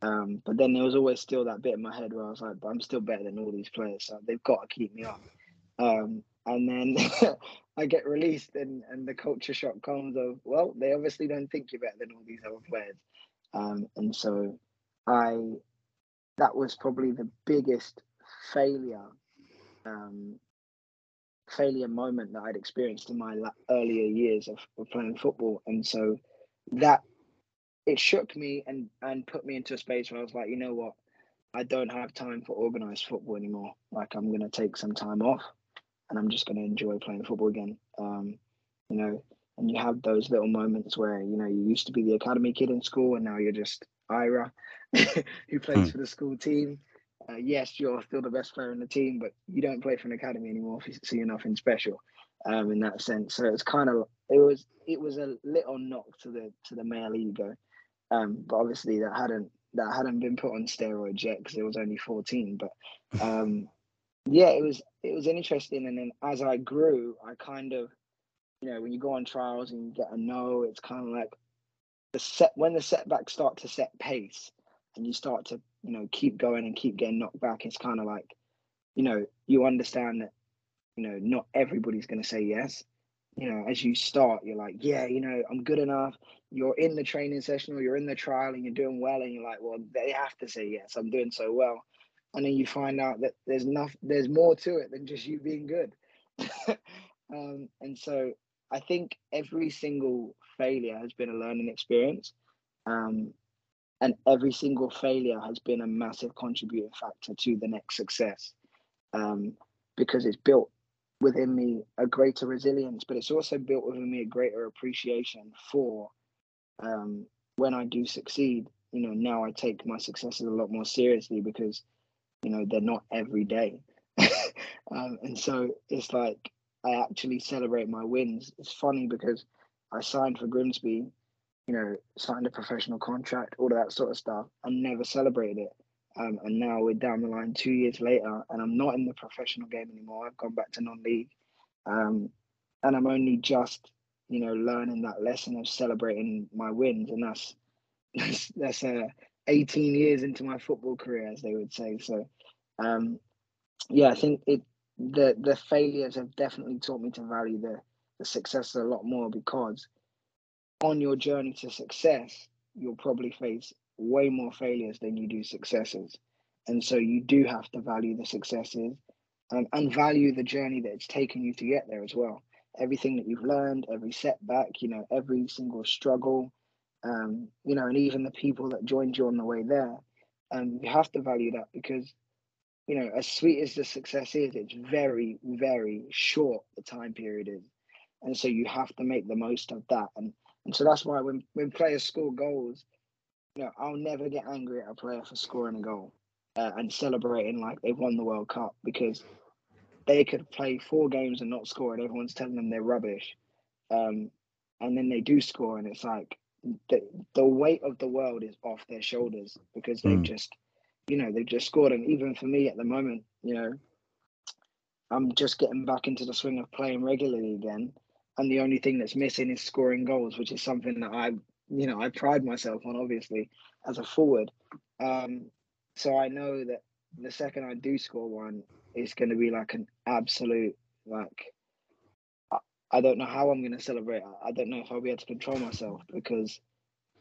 Um, but then there was always still that bit in my head where I was like, but I'm still better than all these players, so they've got to keep me on. Um, and then (laughs) I get released, and, and the culture shock comes of, well, they obviously don't think you're better than all these other players. Um, and so I, that was probably the biggest failure um, failure moment that I'd experienced in my earlier years of, of playing football, and so that it shook me and and put me into a space where I was like, you know what, I don't have time for organized football anymore. Like I'm gonna take some time off, and I'm just gonna enjoy playing football again. Um, you know, and you have those little moments where you know you used to be the academy kid in school, and now you're just Ira, (laughs) who plays mm. for the school team uh, yes, you're still the best player in the team, but you don't play for an academy anymore, so you're nothing special um, in that sense. So it's kind of it was it was a little knock to the to the male ego, um, but obviously that hadn't that hadn't been put on steroids yet because it was only 14. But um, yeah, it was it was interesting, and then as I grew, I kind of you know when you go on trials and you get a no, it's kind of like the set when the setbacks start to set pace and you start to you know keep going and keep getting knocked back it's kind of like you know you understand that you know not everybody's going to say yes. You know as you start you're like yeah you know i'm good enough. You're in the training session or you're in the trial and you're doing well and you're like well they have to say yes. I'm doing so well. And then you find out that there's enough there's more to it than just you being good. (laughs) Um, and so i think every single failure has been a learning experience. Um, and every single failure has been a massive contributing factor to the next success um, because it's built within me a greater resilience but it's also built within me a greater appreciation for um, when i do succeed you know now i take my successes a lot more seriously because you know they're not every day. (laughs) Um, and so it's like i actually celebrate my wins. It's funny because i signed for grimsby you know, signed a professional contract, all of that sort of stuff, and never celebrated it. Um, and now we're down the line two years later, and I'm not in the professional game anymore. I've gone back to non-league, um, and I'm only just, you know, learning that lesson of celebrating my wins, and that's (laughs) that's that's uh, 18 years into my football career, as they would say. So, um, yeah, I think it the the failures have definitely taught me to value the the successes a lot more because on your journey to success, you'll probably face way more failures than you do successes. And so you do have to value the successes um, and value the journey that it's taken you to get there as well. Everything that you've learned, every setback, you know, every single struggle, um, you know, and even the people that joined you on the way there. Um, you have to value that because, you know, as sweet as the success is, it's very, very short, the time period is. And so you have to make the most of that. And and so that's why when, when players score goals, you know, I'll never get angry at a player for scoring a goal uh, and celebrating like they've won the World Cup because they could play four games and not score, and everyone's telling them they're rubbish. Um, and then they do score, and it's like the, the weight of the world is off their shoulders because they've mm. just, you know, they've just scored. And even for me at the moment, you know, I'm just getting back into the swing of playing regularly again and the only thing that's missing is scoring goals, which is something that I, you know, I pride myself on, obviously, as a forward. Um, so I know that the second I do score one, it's going to be like an absolute like. I, I don't know how I'm going to celebrate. I don't know if I'll be able to control myself because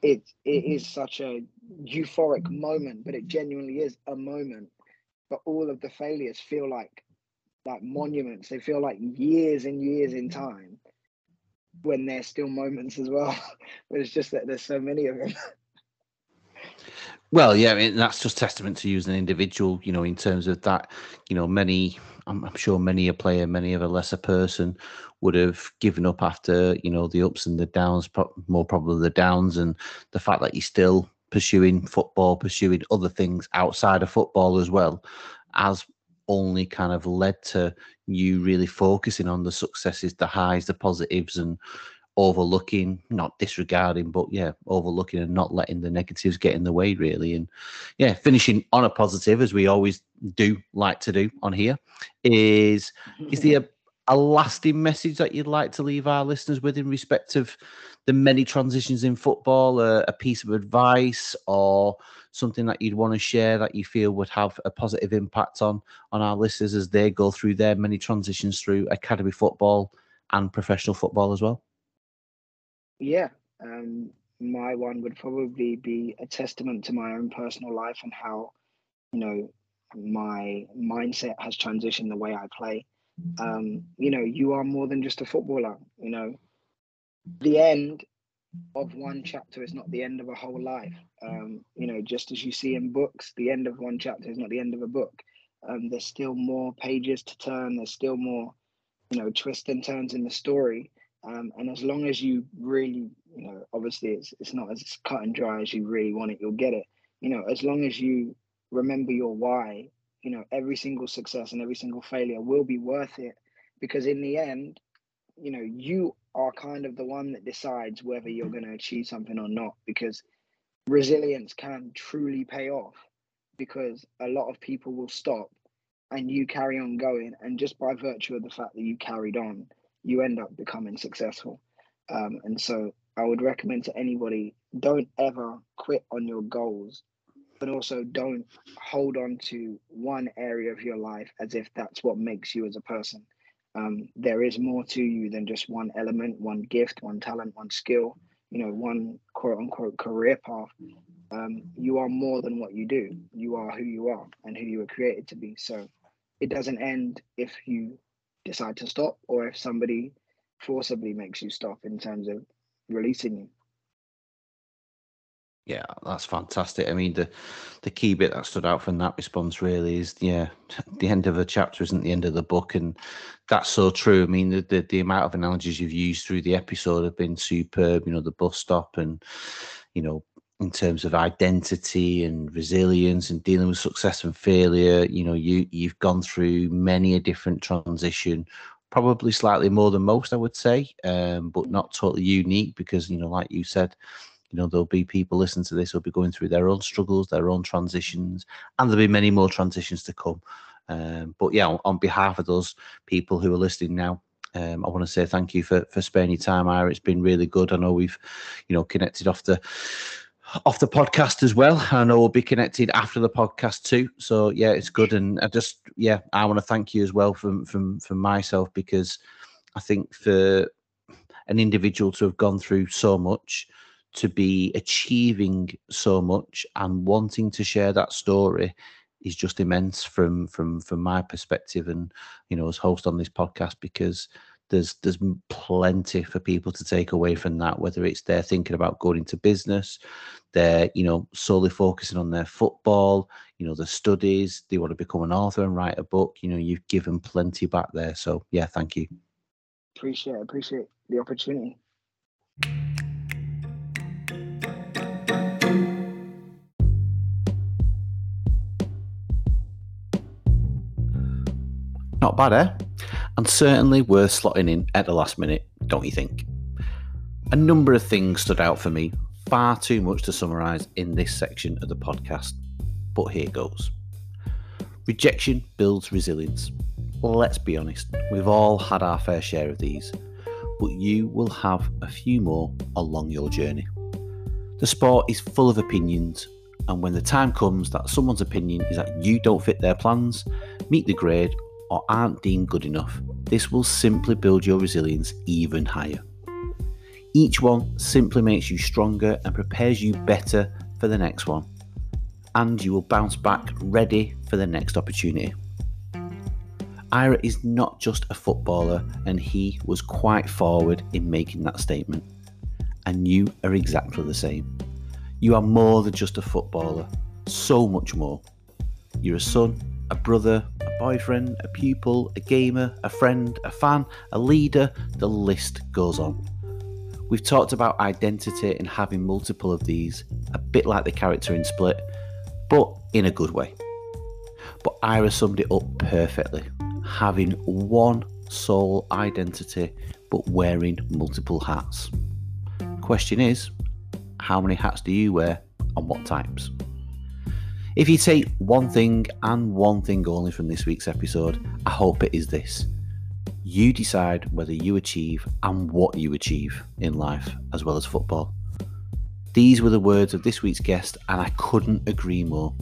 it it is such a euphoric moment, but it genuinely is a moment. But all of the failures feel like like monuments. They feel like years and years in time when there's still moments as well. (laughs) but it's just that there's so many of them. (laughs) Well, yeah, mean, that's just testament to you as an individual, you know, in terms of that, you know, many, I'm, I'm, sure many a player, many of a lesser person would have given up after, you know, the ups and the downs, more probably the downs, and the fact that you're still pursuing football, pursuing other things outside of football as well, has only kind of led to you really focusing on the successes, the highs, the positives, and overlooking, not disregarding, but yeah, overlooking and not letting the negatives get in the way, really. And yeah, finishing on a positive, as we always do like to do on here, is is there (laughs) a, lasting message that you'd like to leave our listeners with in respect of the many transitions in football, a, a piece of advice or something that you'd want to share that you feel would have a positive impact on on our listeners as they go through their many transitions through academy football and professional football as well? Yeah, um, my one would probably be a testament to my own personal life and how, you know, my mindset has transitioned the way I play. Um, you know, you are more than just a footballer. You know, the end of one chapter is not the end of a whole life. Um, you know, just as you see in books, the end of one chapter is not the end of a book. Um, there's still more pages to turn. There's still more, you know, twists and turns in the story. Um, and as long as you really, you know, obviously it's it's not as cut and dry as you really want it, you'll get it. You know, as long as you remember your why, you know, every single success and every single failure will be worth it because in the end, you know, you are kind of the one that decides whether you're going to achieve something or not because resilience can truly pay off because a lot of people will stop and you carry on going and just by virtue of the fact that you carried on you end up becoming successful. Um, and so I would recommend to anybody don't ever quit on your goals, but also don't hold on to one area of your life as if that's what makes you as a person. Um, there is more to you than just one element, one gift, one talent, one skill, you know, one quote unquote career path. Um, you are more than what you do. You are who you are and who you were created to be. So it doesn't end if you decide to stop or if somebody forcibly makes you stop in terms of releasing you. Yeah, that's fantastic. I mean, the the key bit that stood out from that response really is, yeah, the end of a chapter isn't the end of the book, and that's so true. I mean, the the, the amount of analogies you've used through the episode have been superb. You know, the bus stop, and you know, in terms of identity and resilience and dealing with success and failure you know you you've gone through many a different transition probably slightly more than most i would say um, but not totally unique because you know like you said you know there'll be people listening to this who'll be going through their own struggles their own transitions and there'll be many more transitions to come um, but yeah on, behalf of those people who are listening now um, I want to say thank you for for sparing your time, Ira. It's been really good. I know we've, you know, connected off the off the podcast as well. I know we'll be connected after the podcast too. So yeah, it's good. And I just yeah, I want to thank you as well from from from myself because I think for an individual to have gone through so much, to be achieving so much and wanting to share that story is just immense from from from my perspective and you know as host on this podcast because there's there's plenty for people to take away from that whether it's they're thinking about going into business they're you know solely focusing on their football you know the studies they want to become an author and write a book you know you've given plenty back there. So yeah thank you. Appreciate appreciate the opportunity not bad eh and certainly worth slotting in at the last minute, don't you think? A number of things stood out for me, far too much to summarise in this section of the podcast, but here goes. Rejection builds resilience. Let's be honest, we've all had our fair share of these, but you will have a few more along your journey. The sport is full of opinions, and when the time comes that someone's opinion is that you don't fit their plans, meet the grade, or aren't deemed good enough, this will simply build your resilience even higher. Each one simply makes you stronger and prepares you better for the next one, and you will bounce back ready for the next opportunity. Ira is not just a footballer, and he was quite forward in making that statement. And you are exactly the same. You are more than just a footballer, so much more. You're a son, a brother, boyfriend, a pupil, a gamer, a friend, a fan, a leader, the list goes on. We've talked about identity and having multiple of these, a bit like the character in Split, but in a good way. But Ira summed it up perfectly having one sole identity but wearing multiple hats. Question is, how many hats do you wear and what types? If you take one thing and one thing only from this week's episode, I hope it is this. You decide whether you achieve and what you achieve in life as well as football. These were the words of this week's guest, and I couldn't agree more.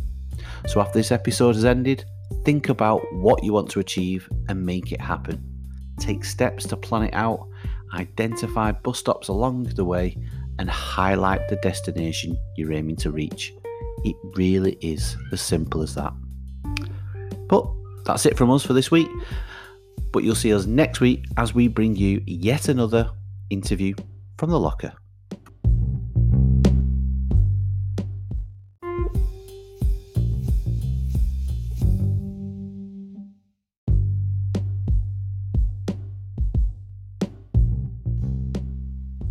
So, after this episode has ended, think about what you want to achieve and make it happen. Take steps to plan it out, identify bus stops along the way, and highlight the destination you're aiming to reach. It really is as simple as that. But that's it from us for this week. But you'll see us next week as we bring you yet another interview from the locker.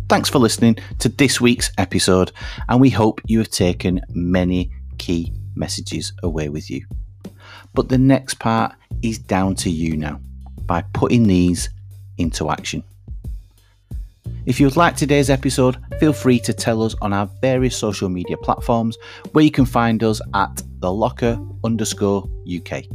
Thanks for listening to this week's episode, and we hope you have taken many key messages away with you. But the next part is down to you now by putting these into action. If you would like today's episode, feel free to tell us on our various social media platforms where you can find us at the locker underscore UK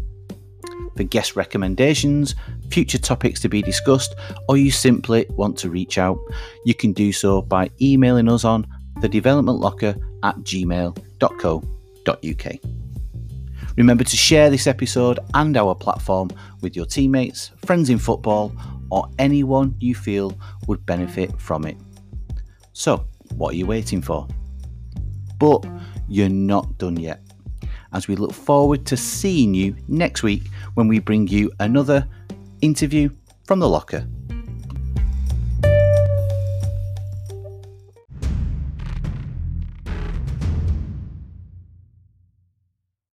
for guest recommendations, future topics to be discussed, or you simply want to reach out, you can do so by emailing us on thedevelopmentlocker at gmail.co.uk. Remember to share this episode and our platform with your teammates, friends in football, or anyone you feel would benefit from it. So, what are you waiting for? But you're not done yet as we look forward to seeing you next week when we bring you another interview from the locker.